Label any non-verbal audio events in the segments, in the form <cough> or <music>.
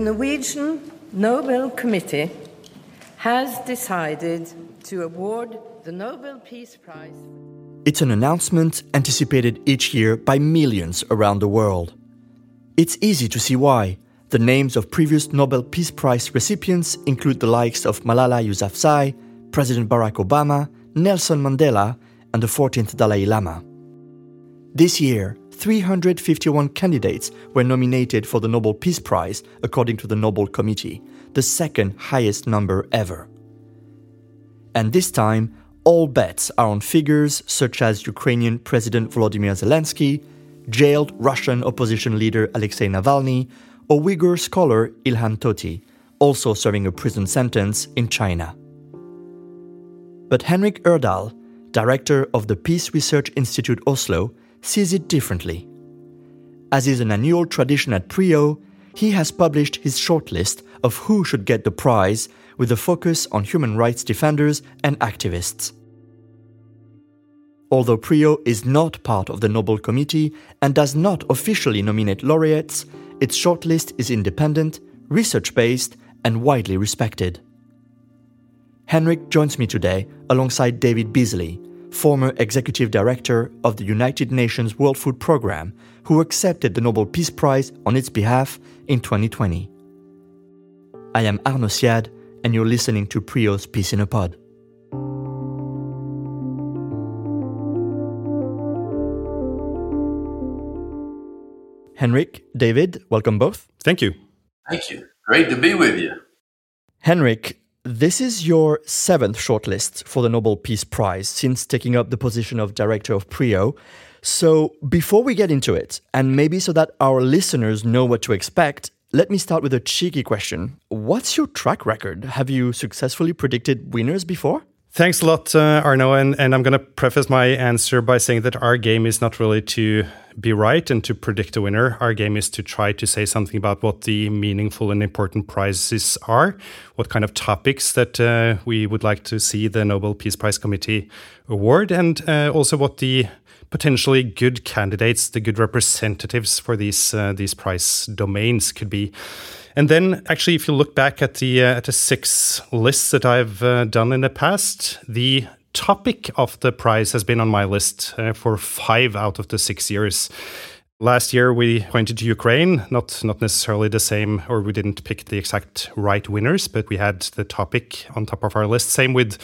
The Norwegian Nobel Committee has decided to award the Nobel Peace Prize. It's an announcement anticipated each year by millions around the world. It's easy to see why. The names of previous Nobel Peace Prize recipients include the likes of Malala Yousafzai, President Barack Obama, Nelson Mandela, and the 14th Dalai Lama. This year, 351 candidates were nominated for the Nobel Peace Prize, according to the Nobel Committee, the second highest number ever. And this time, all bets are on figures such as Ukrainian President Volodymyr Zelensky, jailed Russian opposition leader Alexei Navalny, or Uyghur scholar Ilham Tohti, also serving a prison sentence in China. But Henrik Urdal, director of the Peace Research Institute Oslo, sees it differently. As is an annual tradition at PRIO, he has published his shortlist of who should get the prize with a focus on human rights defenders and activists. Although PRIO is not part of the Nobel Committee and does not officially nominate laureates, its shortlist is independent, research based, and widely respected. Henrik joins me today alongside David Beasley, former executive director of the United Nations World Food Programme, who accepted the Nobel Peace Prize on its behalf in 2020. I am Arnaud Siad, and you're listening to PRIO's Peace in a Pod. Henrik, David, welcome both. Thank you. Thank you. Great to be with you. Henrik, this is your seventh shortlist for the Nobel Peace Prize since taking up the position of director of PRIO. So, before we get into it, and maybe so that our listeners know what to expect, let me start with a cheeky question. What's your track record? Have you successfully predicted winners before? Thanks a lot, uh, Arnaud. And, and I'm going to preface my answer by saying that our game is not really to be right and to predict a winner. Our game is to try to say something about what the meaningful and important prizes are, what kind of topics that uh, we would like to see the Nobel Peace Prize Committee award, and uh, also what the potentially good candidates, the good representatives for these uh, these prize domains could be. And then, actually, if you look back at the uh, at the six lists that I've uh, done in the past, the topic of the prize has been on my list uh, for five out of the six years. Last year we pointed to Ukraine, not not necessarily the same, or we didn't pick the exact right winners, but we had the topic on top of our list. Same with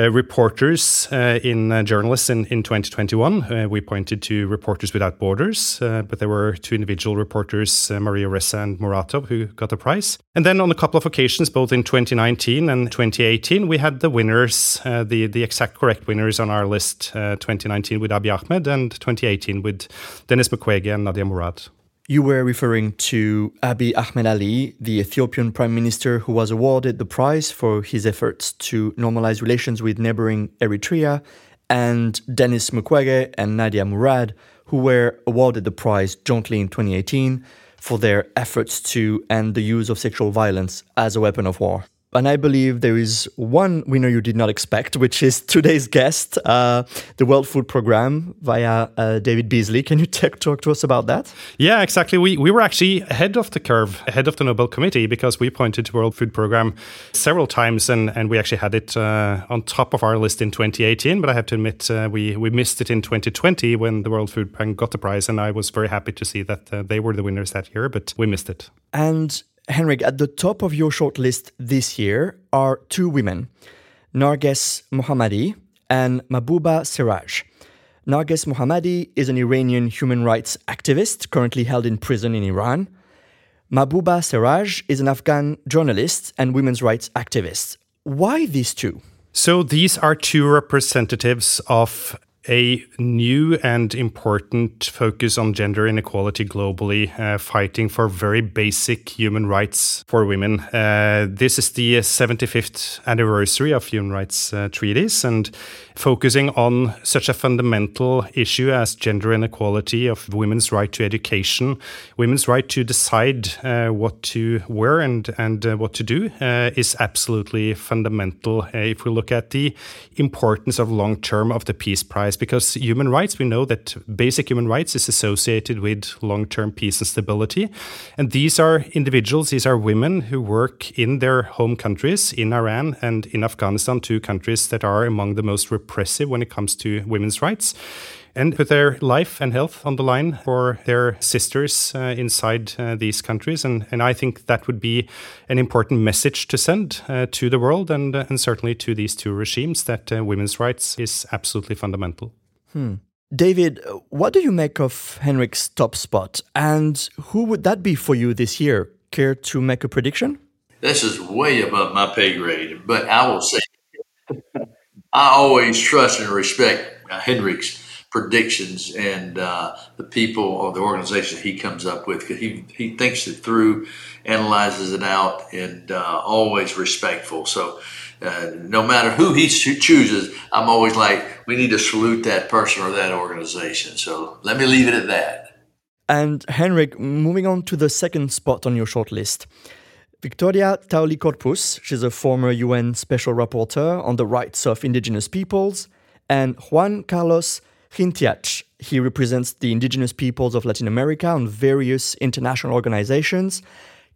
Uh, reporters uh, in uh, journalists in, in 2021. Uh, we pointed to Reporters Without Borders, uh, but there were two individual reporters, Maria Ressa and Muratov, who got the prize. And then on a couple of occasions, both in 2019 and 2018, we had the winners, the, the exact correct winners on our list 2019 with Abiy Ahmed and 2018 with Denis Mukwege and Nadia Murad. You were referring to Abiy Ahmed Ali, the Ethiopian prime minister who was awarded the prize for his efforts to normalize relations with neighboring Eritrea, and Denis Mukwege and Nadia Murad, who were awarded the prize jointly in 2018 for their efforts to end the use of sexual violence as a weapon of war. And I believe there is one winner you did not expect, which is <laughs> today's guest, uh, the World Food Programme via uh, David Beasley. Can you <laughs> talk to us about that? Yeah, exactly. We, we were actually ahead of the curve, ahead of the Nobel Committee, because we pointed to World Food Programme several times, and, and we actually had it uh, on top of our list in 2018. But I have to admit, uh, we, we missed it in 2020 when the World Food Programme got the prize, and I was very happy to see that uh, they were the winners that year, but we missed it. And Henrik, at the top of your shortlist this year are two women, Narges Mohammadi and Mahbouba Seraj. Narges Mohammadi is an Iranian human rights activist currently held in prison in Iran. Mahbouba Seraj is an Afghan journalist and women's rights activist. Why these two? So, these are two representatives of a new and important focus on gender inequality globally, uh, fighting for very basic human rights for women. Uh, this is the 75th anniversary of human rights uh, treaties, and focusing on such a fundamental issue as gender inequality of women's right to education, women's right to decide uh, what to wear and and uh, what to do uh, is absolutely fundamental. if we look at the importance of long term of the peace prize prize because human rights, we know that basic human rights is associated with long term peace and stability. And these are individuals, these are women who work in their home countries, in Iran and in Afghanistan, two countries that are among the most repressive when it comes to women's rights and put their life and health on the line for their sisters uh, inside uh, these countries. And, and I think that would be an important message to send uh, to the world and, uh, and certainly to these two regimes that uh, women's rights is absolutely fundamental. Hmm. David, what do you make of Henrik's top spot? And who would that be for you this year? Care to make a prediction? This is way above my pay grade, but I will say <laughs> I always trust and respect uh, Henrik's predictions and uh, the people or the organization he comes up with he, he thinks it through, analyzes it out, and uh, always respectful. So uh, no matter who he chooses, I'm always like, we need to salute that person or that organization. So let me leave it at that. And Henrik, moving on to the second spot on your shortlist. Victoria Tauli Corpuz, she's a former UN Special Rapporteur on the rights of indigenous peoples, and Juan Carlos Jintiach. He represents the indigenous peoples of Latin America on various international organizations.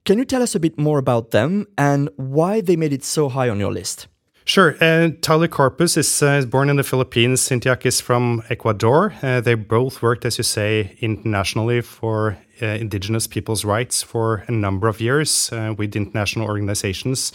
Can you tell us a bit more about them and why they made it so high on your list? Sure. Uh, Tauli Corpuz is uh, born in the Philippines. Jintiach is from Ecuador. Uh, they both worked, as you say, internationally for uh, indigenous people's rights for a number of years uh, with international organizations.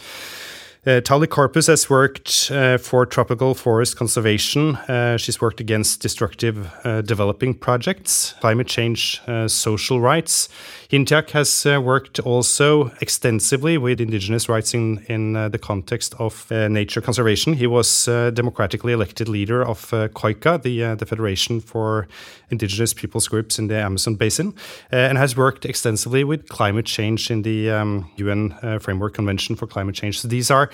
Uh, Tauli Corpuz has worked uh, for tropical forest conservation. Uh, she's worked against destructive developing projects, climate change, social rights. Jintiach has uh, worked also extensively with indigenous rights in, in the context of nature conservation. He was democratically elected leader of COICA, the, the Federation for Indigenous Peoples Groups in the Amazon Basin, and has worked extensively with climate change in the um, UN Framework Convention for Climate Change. So these are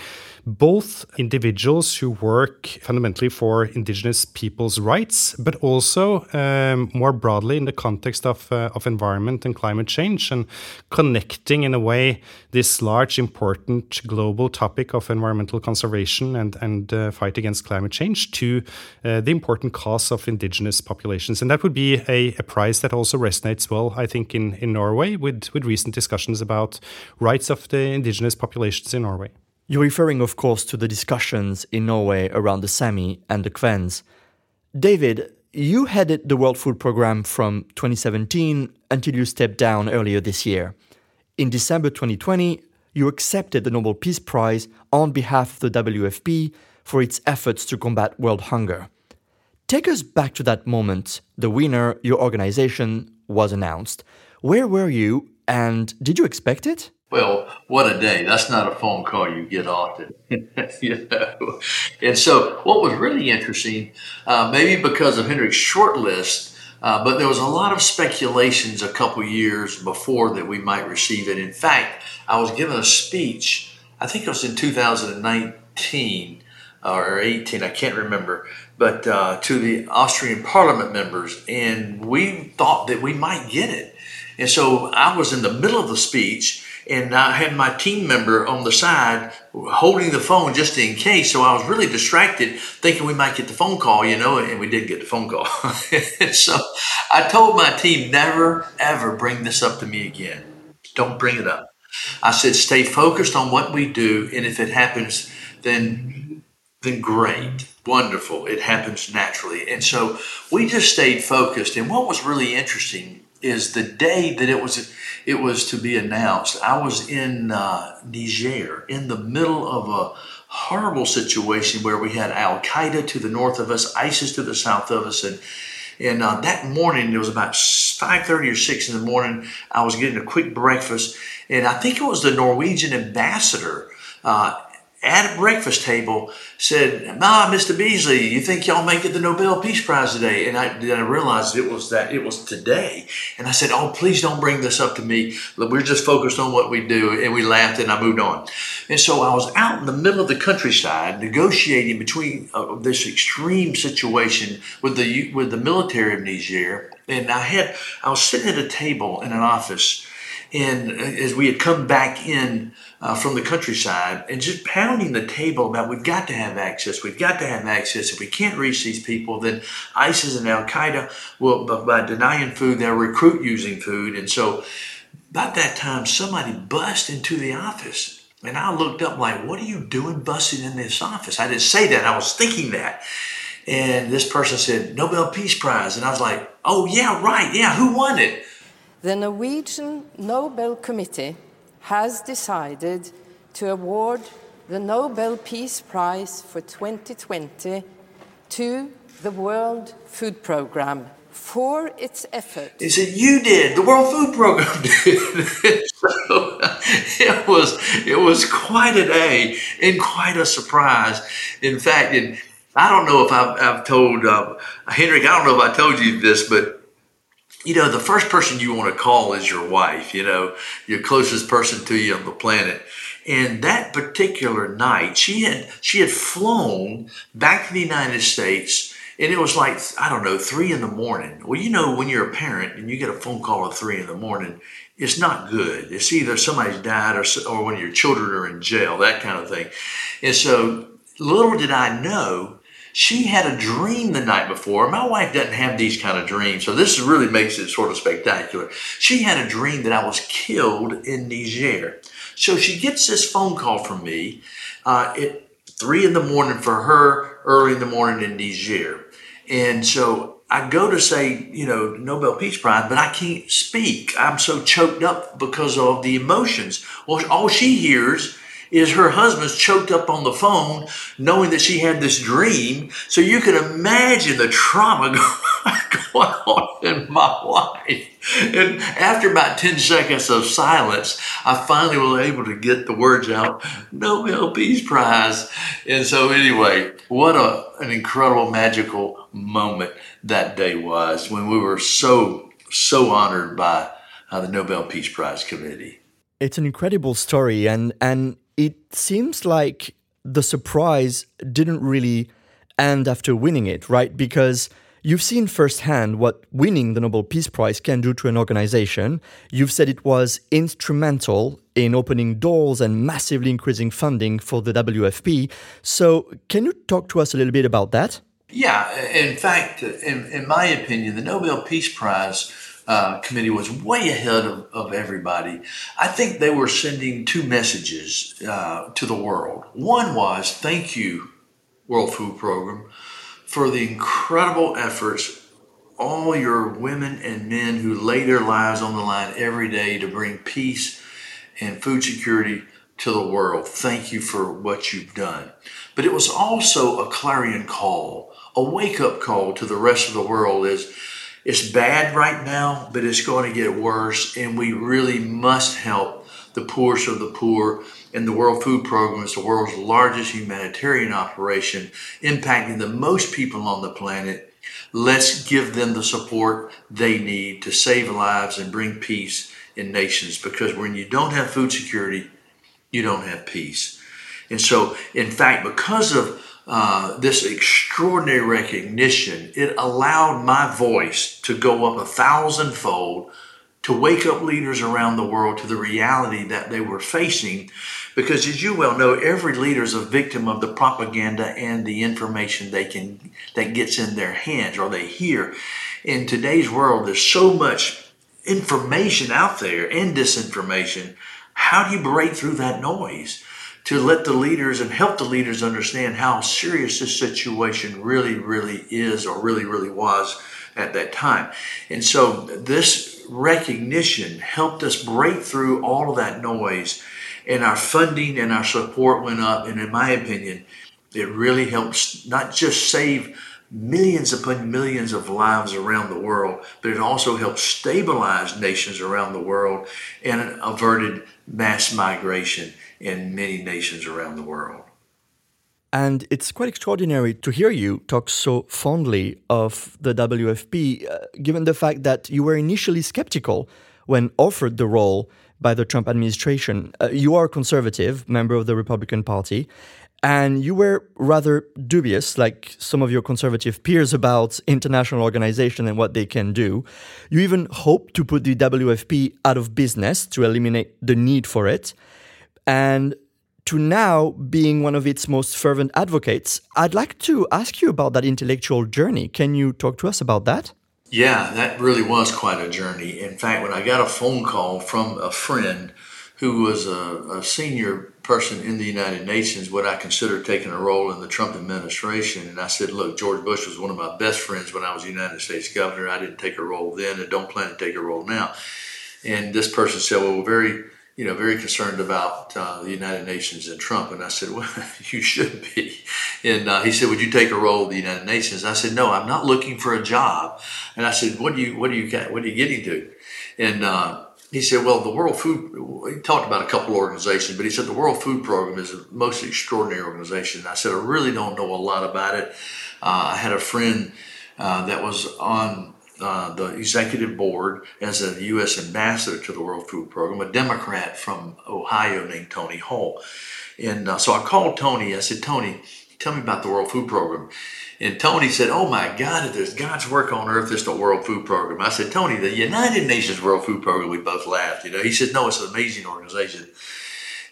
both individuals who work fundamentally for indigenous people's rights, but also um, more broadly in the context of, uh, of environment and climate change and connecting in a way this large, important global topic of environmental conservation and, and uh, fight against climate change to uh, the important cause of indigenous populations. And that would be a, a prize that also resonates well, I think, in, in Norway with, with recent discussions about rights of the indigenous populations in Norway. You're referring, of course, to the discussions in Norway around the Sami and the Kvens. David, you headed the World Food Programme from 2017 until you stepped down earlier this year. In December 2020, you accepted the Nobel Peace Prize on behalf of the WFP for its efforts to combat world hunger. Take us back to that moment the winner, your organization, was announced. Where were you and did you expect it? Well, what a day. That's not a phone call you get often. <laughs> you know? And so, what was really interesting, uh, maybe because of Henrik's short list, uh, but there was a lot of speculations a couple years before that we might receive it. In fact, I was given a speech, I think it was in 2019 or 18, I can't remember, but uh, to the Austrian parliament members, and we thought that we might get it. And so I was in the middle of the speech and I had my team member on the side holding the phone just in case. So I was really distracted, thinking we might get the phone call, you know, and we did get the phone call. <laughs> so I told my team, never ever bring this up to me again. Don't bring it up. I said, stay focused on what we do, and if it happens, then then great, wonderful. It happens naturally. And so we just stayed focused. And what was really interesting is the day that it was it was to be announced. I was in uh, Niger in the middle of a horrible situation where we had Al Qaeda to the north of us, ISIS to the south of us, and and uh, that morning it was about five thirty or six in the morning. I was getting a quick breakfast, and I think it was the Norwegian ambassador. Uh, at a breakfast table said, "Ma, Mr. Beasley, you think y'all may get the Nobel Peace Prize today?" And I then I realized it was that it was today. And I said, "Oh, please don't bring this up to me. We're just focused on what we do." And we laughed and I moved on. And so I was out in the middle of the countryside negotiating between uh, this extreme situation with the with the military of Niger. And I had I was sitting at a table in an office and as we had come back in uh, from the countryside and just pounding the table about we've got to have access, we've got to have access. If we can't reach these people, then ISIS and Al Qaeda will, by denying food, they'll recruit using food. And so, about that time, somebody bust into the office. And I looked up like, what are you doing busting in this office? I didn't say that. I was thinking that. And this person said, Nobel Peace Prize. And I was like, oh, yeah, right. Yeah, who won it? The Norwegian Nobel Committee has decided to award the Nobel Peace Prize for 2020 to the World Food Programme for its effort. He said, "You did. The World Food Program <laughs> did." it was it was quite a day and quite a surprise. In fact, I don't know if I've, I've told uh, Henrik. I don't know if I told you this, but you know, the first person you want to call is your wife. You know, your closest person to you on the planet. And that particular night, she had she had flown back to the United States and it was like, I don't know, three in the morning. Well, you know, when you're a parent and you get a phone call at three in the morning, it's not good. It's either somebody's died or, or one of your children are in jail, that kind of thing. And so little did I know, she had a dream the night before. My wife doesn't have these kind of dreams, so this really makes it sort of spectacular. She had a dream that I was killed in Niger. So she gets this phone call from me uh, at three in the morning for her, early in the morning in Niger. And so I go to say, you know, Nobel Peace Prize, but I can't speak. I'm so choked up because of the emotions. Well, all she hears is her husband's choked up on the phone knowing that she had this dream. So you can imagine the trauma <laughs> going on in my life. And after about 10 seconds of silence, I finally was able to get the words out Nobel Peace Prize. And so, anyway, what a, an incredible, magical moment that day was when we were so, so honored by uh, the Nobel Peace Prize Committee. It's an incredible story, and, and it seems like the surprise didn't really end after winning it, right? Because you've seen firsthand what winning the Nobel Peace Prize can do to an organization. You've said it was instrumental in opening doors and massively increasing funding for the WFP. So, can you talk to us a little bit about that? Yeah, in fact, in, in my opinion, the Nobel Peace Prize uh, committee was way ahead of, of everybody. I think they were sending two messages uh, to the world. One was thank you, World Food Program, for the incredible efforts all your women and men who lay their lives on the line every day to bring peace and food security to the world. Thank you for what you've done. But it was also a clarion call, a wake up call to the rest of the world is it's bad right now, but it's going to get worse, and we really must help the poorest of the poor. And the World Food Program is the world's largest humanitarian operation, impacting the most people on the planet. Let's give them the support they need to save lives and bring peace in nations because when you don't have food security, you don't have peace. And so, in fact, because of uh, this extraordinary recognition, it allowed my voice to go up a thousandfold to wake up leaders around the world to the reality that they were facing. Because as you well know, every leader is a victim of the propaganda and the information they can that gets in their hands or they hear. In today's world, there's so much information out there and disinformation. How do you break through that noise? To let the leaders and help the leaders understand how serious this situation really, really is or really, really was at that time. And so this recognition helped us break through all of that noise, and our funding and our support went up. And in my opinion, it really helps not just save millions upon millions of lives around the world, but it also helped stabilize nations around the world and averted mass migration in many nations around the world. And it's quite extraordinary to hear you talk so fondly of the WFP, uh, given the fact that you were initially skeptical when offered the role by the Trump administration. Uh, you are a conservative member of the Republican Party, And you were rather dubious, like some of your conservative peers, about international organization and what they can do. You even hoped to put the WFP out of business to eliminate the need for it. And to now being one of its most fervent advocates, I'd like to ask you about that intellectual journey. Can you talk to us about that? Yeah, that really was quite a journey. In fact, when I got a phone call from a friend who was a, a, senior person in the United Nations, what I consider taking a role in the Trump administration. And I said, Look, George Bush was one of my best friends when I was United States governor. I didn't take a role then and don't plan to take a role now. And this person said, Well, very you know, very concerned about uh, the United Nations and Trump. And I said, well, <laughs> you should be. And uh, he said, would you take a role in the United Nations? I said, no, I'm not looking for a job. And I said, what do you, what do you, what are you getting to? And uh, he said, well, the World Food, he talked about a couple organizations, but he said the World Food Program is the most extraordinary organization. And I said, I really don't know a lot about it. Uh, I had a friend uh, that was on uh, the executive board as a U.S. ambassador to the World Food Program, a Democrat from Ohio named Tony Hall. And uh, so I called Tony. I said, Tony, tell me about the World Food Program. And Tony said, Oh my God, if there's God's work on earth, it's the World Food Program. I said, Tony, the United Nations World Food Program, we both laughed. You know, he said, No, it's an amazing organization.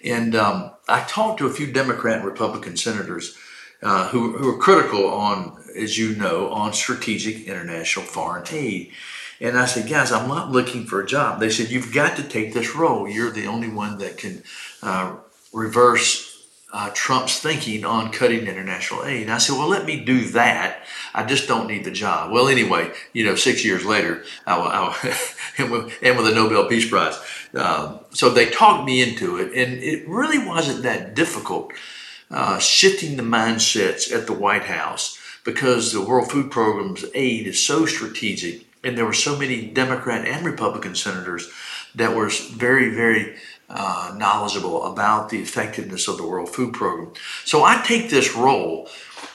And um, I talked to a few Democrat and Republican senators uh, who, who are critical on as you know, on strategic international foreign aid. And I said, guys, I'm not looking for a job. They said, you've got to take this role. You're the only one that can uh, reverse uh, Trump's thinking on cutting international aid. And I said, well, let me do that. I just don't need the job. Well, anyway, you know, six years later, I, I, <laughs> and, with, and with a Nobel Peace Prize. Um, so they talked me into it, and it really wasn't that difficult uh, shifting the mindsets at the White House because the World Food Program's aid is so strategic, and there were so many Democrat and Republican senators that were very, very uh, knowledgeable about the effectiveness of the World Food Program. So I take this role,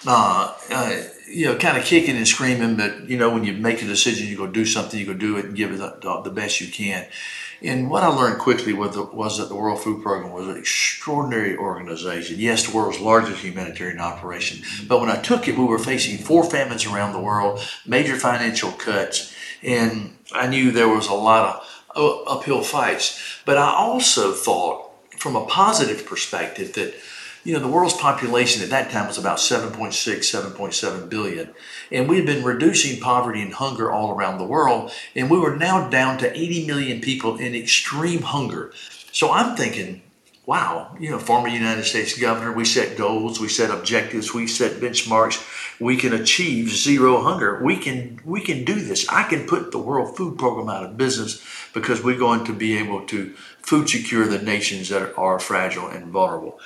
uh, uh, you know, kind of kicking and screaming, but you know, when you make a decision, you go do something, you go do it and give it the, the best you can. And what I learned quickly was, was, that the World Food Program was an extraordinary organization. Yes, the world's largest humanitarian operation. But when I took it, we were facing four famines around the world, major financial cuts, and I knew there was a lot of uh, uphill fights. But I also thought, from a positive perspective, that you know, the world's population at that time was about 7.6, 7.7 billion. And we had been reducing poverty and hunger all around the world. And we were now down to 80 million people in extreme hunger. So I'm thinking, wow, you know, former United States governor, we set goals, we set objectives, we set benchmarks. We can achieve zero hunger. We can we can do this. I can put the World Food Program out of business because we're going to be able to food secure the nations that are fragile and vulnerable.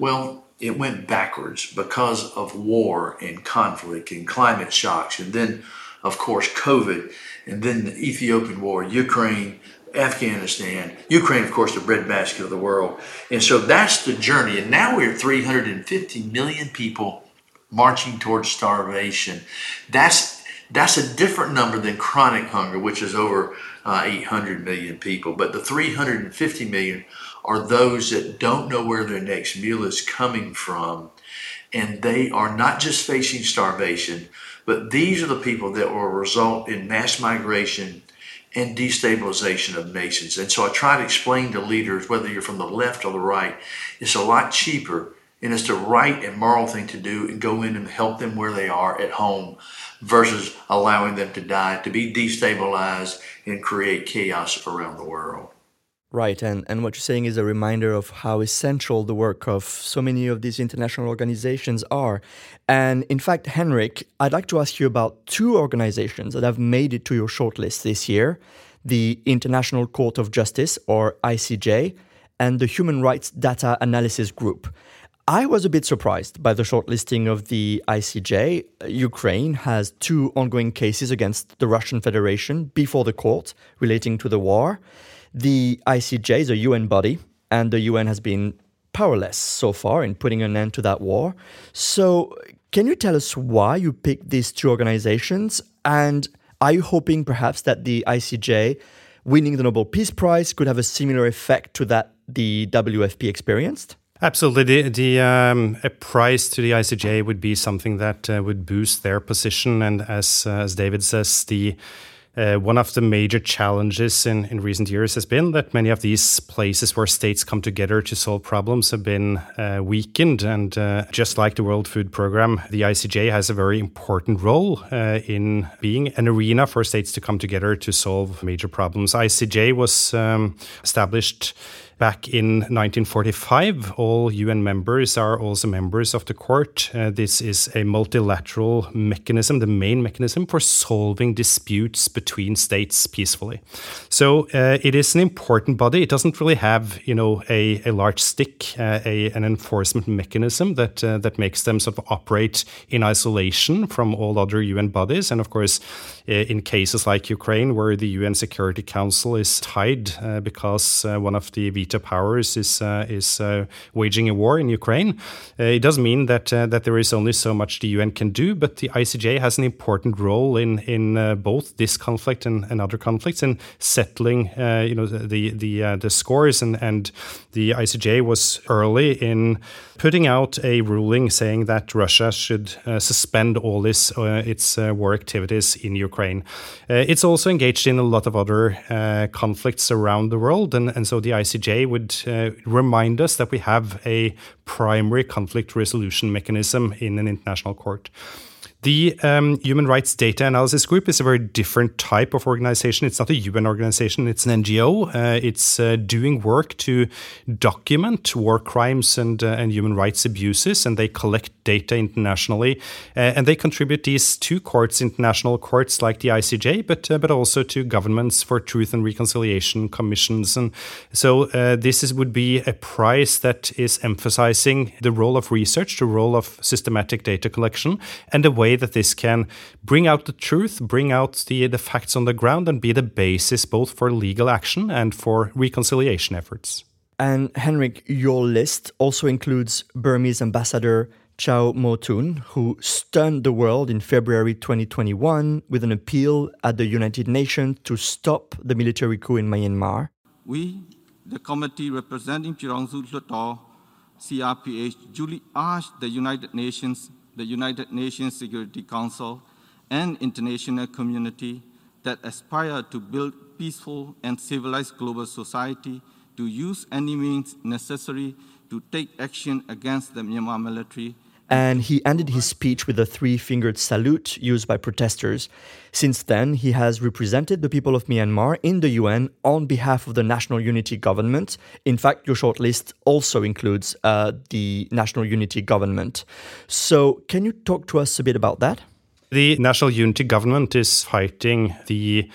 Well, it went backwards because of war and conflict and climate shocks, and then, of course, COVID, and then the Ethiopian war, Ukraine, Afghanistan, Ukraine, of course, the breadbasket of the world. And so that's the journey. And now we're 350 million people marching towards starvation. That's that's a different number than chronic hunger, which is over uh, 800 million people. But the 350 million are those that don't know where their next meal is coming from. And they are not just facing starvation, but these are the people that will result in mass migration and destabilization of nations. And so I try to explain to leaders, whether you're from the left or the right, it's a lot cheaper and it's the right and moral thing to do and go in and help them where they are at home versus allowing them to die, to be destabilized and create chaos around the world. Right, and, and what you're saying is a reminder of how essential the work of so many of these international organizations are. And in fact, Henrik, I'd like to ask you about two organizations that have made it to your shortlist this year the International Court of Justice, or ICJ, and the Human Rights Data Analysis Group. I was a bit surprised by the shortlisting of the ICJ. Ukraine has two ongoing cases against the Russian Federation before the court relating to the war. The ICJ is a UN body, and the UN has been powerless so far in putting an end to that war. So, can you tell us why you picked these two organizations? And are you hoping perhaps that the ICJ winning the Nobel Peace Prize could have a similar effect to that the WFP experienced? Absolutely. The, the um, a prize to the ICJ would be something that uh, would boost their position. And as uh, as David says, the uh, one of the major challenges in, in recent years has been that many of these places where states come together to solve problems have been uh, weakened. And uh, just like the World Food Programme, the ICJ has a very important role uh, in being an arena for states to come together to solve major problems. ICJ was um, established Back in 1945, all UN members are also members of the court. Uh, this is a multilateral mechanism, the main mechanism for solving disputes between states peacefully. So uh, it is an important body. It doesn't really have, you know, a, a large stick, uh, a, an enforcement mechanism that uh, that makes them sort of operate in isolation from all other UN bodies. And of course, uh, in cases like Ukraine, where the UN Security Council is tied uh, because one of the veto powers is uh, is uh, waging a war in Ukraine. Uh, it does mean that that there is only so much the UN can do, but the ICJ has an important role in in both this conflict and, and other conflicts in settling you know the the the scores and and the ICJ was early in putting out a ruling saying that Russia should uh, suspend all this uh, its uh, war activities in Ukraine. it's also engaged in a lot of other conflicts around the world, and, and so the ICJ would uh, remind us that we have a primary conflict resolution mechanism in an international court. The um, Human Rights Data Analysis Group is a very different type of organization. It's not a UN organization, it's an NGO. Uh, it's uh, doing work to document war crimes and, uh, and human rights abuses, and they collect data internationally. Uh, and they contribute these to courts, international courts like the ICJ, but, uh, but also to governments for truth and reconciliation commissions. And so uh, this is, would be a prize that is emphasizing the role of research, the role of systematic data collection, and the way way that this can bring out the truth, bring out the, the facts on the ground, and be the basis both for legal action and for reconciliation efforts. And Henrik, your list also includes Burmese ambassador Kyaw Moe Tun, who stunned the world in February 2021 with an appeal at the United Nations to stop the military coup in Myanmar. We, the committee representing Pyidaungsu Hluttaw, CRPH, duly asked the United Nations the United Nations Security Council, and international community that aspire to build peaceful and civilized global society to use any means necessary to take action against the Myanmar military and he ended his speech with a three fingered salute used by protesters. Since then, he has represented the people of Myanmar in the UN on behalf of the National Unity Government. In fact, your shortlist also includes uh, the National Unity Government. So, can you talk to us a bit about that? The National Unity Government is fighting the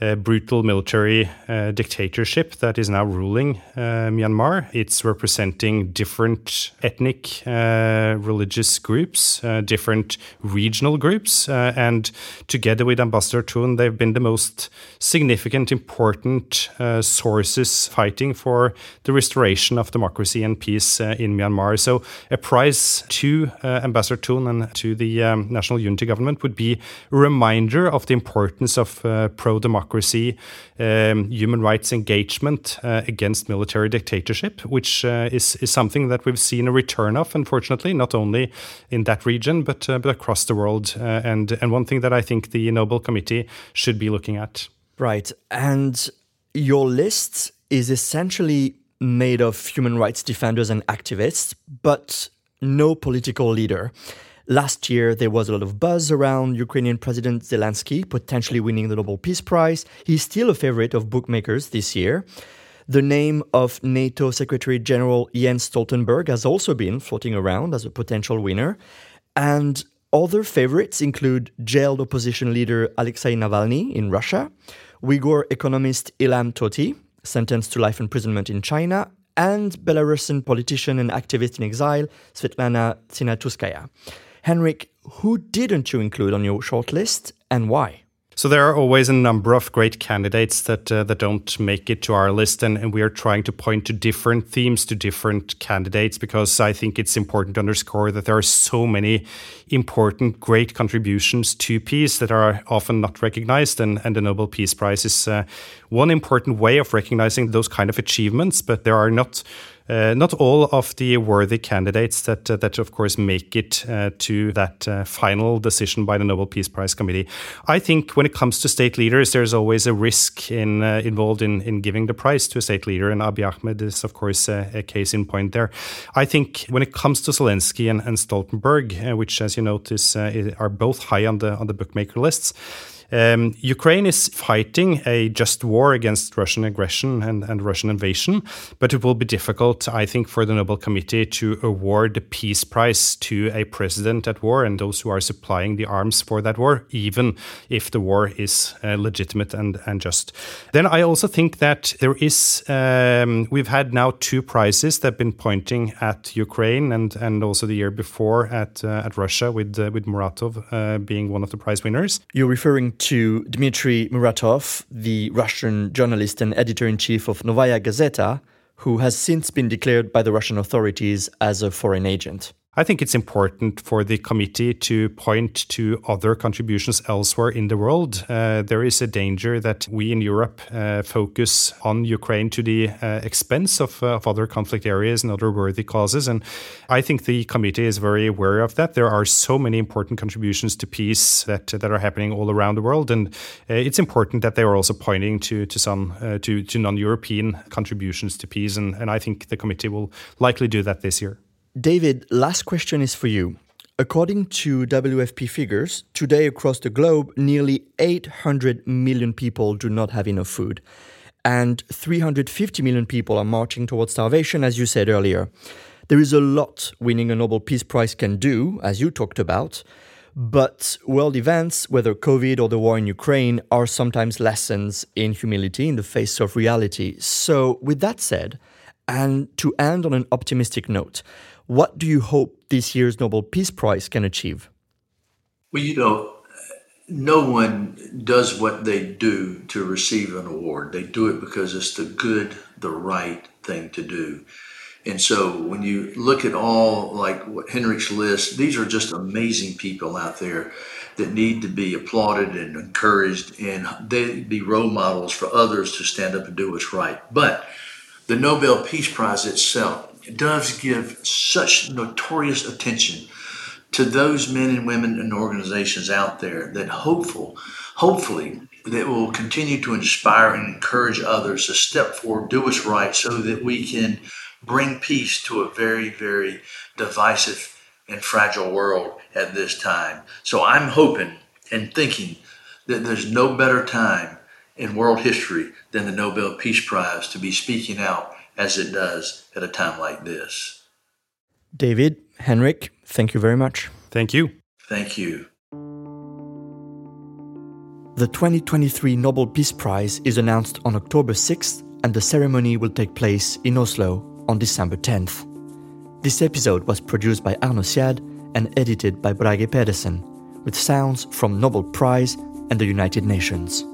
brutal military uh, dictatorship that is now ruling uh, Myanmar. It's representing different ethnic, uh, religious groups, uh, different regional groups, uh, and together with Ambassador Tun, they've been the most significant, important sources fighting for the restoration of democracy and peace in Myanmar. So, a prize to Ambassador Tun and to the um, National Unity Government would be a reminder of the importance of pro democracy democracy, um, human rights engagement uh, against military dictatorship, which uh, is, is something that we've seen a return of, unfortunately, not only in that region, but, uh, but across the world. Uh, and, and one thing that I think the Nobel Committee should be looking at. Right. And your list is essentially made of human rights defenders and activists, but no political leader. Last year, there was a lot of buzz around Ukrainian President Zelensky potentially winning the Nobel Peace Prize. He's still a favorite of bookmakers this year. The name of NATO Secretary General Jens Stoltenberg has also been floating around as a potential winner. And other favorites include jailed opposition leader Alexei Navalny in Russia, Uyghur economist Ilham Tohti, sentenced to life imprisonment in China, and Belarusian politician and activist in exile Svetlana Tsikhanouskaya. Henrik, who didn't you include on your shortlist and why? So there are always a number of great candidates that uh, that don't make it to our list, and, and, we are trying to point to different themes to different candidates because I think it's important to underscore that there are so many important, great contributions to peace that are often not recognized, and, and the Nobel Peace Prize is uh, one important way of recognizing those kind of achievements. But there are not uh, not all of the worthy candidates that uh, that of course make it uh, to that uh, final decision by the Nobel Peace Prize Committee. I think when it comes to state leaders, there's always a risk in uh, involved in in giving the prize to a state leader, and Abiy Ahmed is of course a, case in point there. I think when it comes to Zelensky and, and Stoltenberg, which as you notice are both high on the on the bookmaker lists. Um, Ukraine is fighting a just war against Russian aggression and, and Russian invasion, but it will be difficult, I think, for the Nobel Committee to award the Peace Prize to a president at war and those who are supplying the arms for that war, even if the war is uh, legitimate and, and just. Then I also think that there is, um, we've had now two prizes that have been pointing at Ukraine and, and also the year before at, uh, at Russia with, uh, with Muratov uh, being one of the prize winners. You're referring to Dmitry Muratov, the Russian journalist and editor in chief of Novaya Gazeta, who has since been declared by the Russian authorities as a foreign agent. I think it's important for the committee to point to other contributions elsewhere in the world. Uh, there is a danger that we in Europe uh, focus on Ukraine to the uh, expense of, uh, of, other conflict areas and other worthy causes. And I think the committee is very aware of that. There are so many important contributions to peace that, that are happening all around the world. And uh, it's important that they are also pointing to, to some uh, to, to non European contributions to peace. And, and I think the committee will likely do that this year. David, last question is for you. According to WFP figures, today across the globe, nearly 800 million people do not have enough food. And 350 million people are marching towards starvation, as you said earlier. There is a lot winning a Nobel Peace Prize can do, as you talked about. But world events, whether COVID or the war in Ukraine, are sometimes lessons in humility in the face of reality. So, with that said, and to end on an optimistic note, what do you hope this year's Nobel Peace Prize can achieve? Well, you know, no one does what they do to receive an award. They do it because it's the good, the right thing to do. And so when you look at all like what Henrik's list, these are just amazing people out there that need to be applauded and encouraged and they be role models for others to stand up and do what's right. But the Nobel Peace Prize itself does give such notorious attention to those men and women and organizations out there that hopeful, hopefully, that will continue to inspire and encourage others to step forward, do what's right, so that we can bring peace to a very, very divisive and fragile world at this time. So I'm hoping and thinking that there's no better time in world history than the Nobel Peace Prize to be speaking out as it does at a time like this. David, Henrik, thank you very much. Thank you. Thank you. The 2023 Nobel Peace Prize is announced on October 6th, and the ceremony will take place in Oslo on December 10th. This episode was produced by Arnaud Siad and edited by Brage Pedersen, with sounds from Nobel Prize and the United Nations.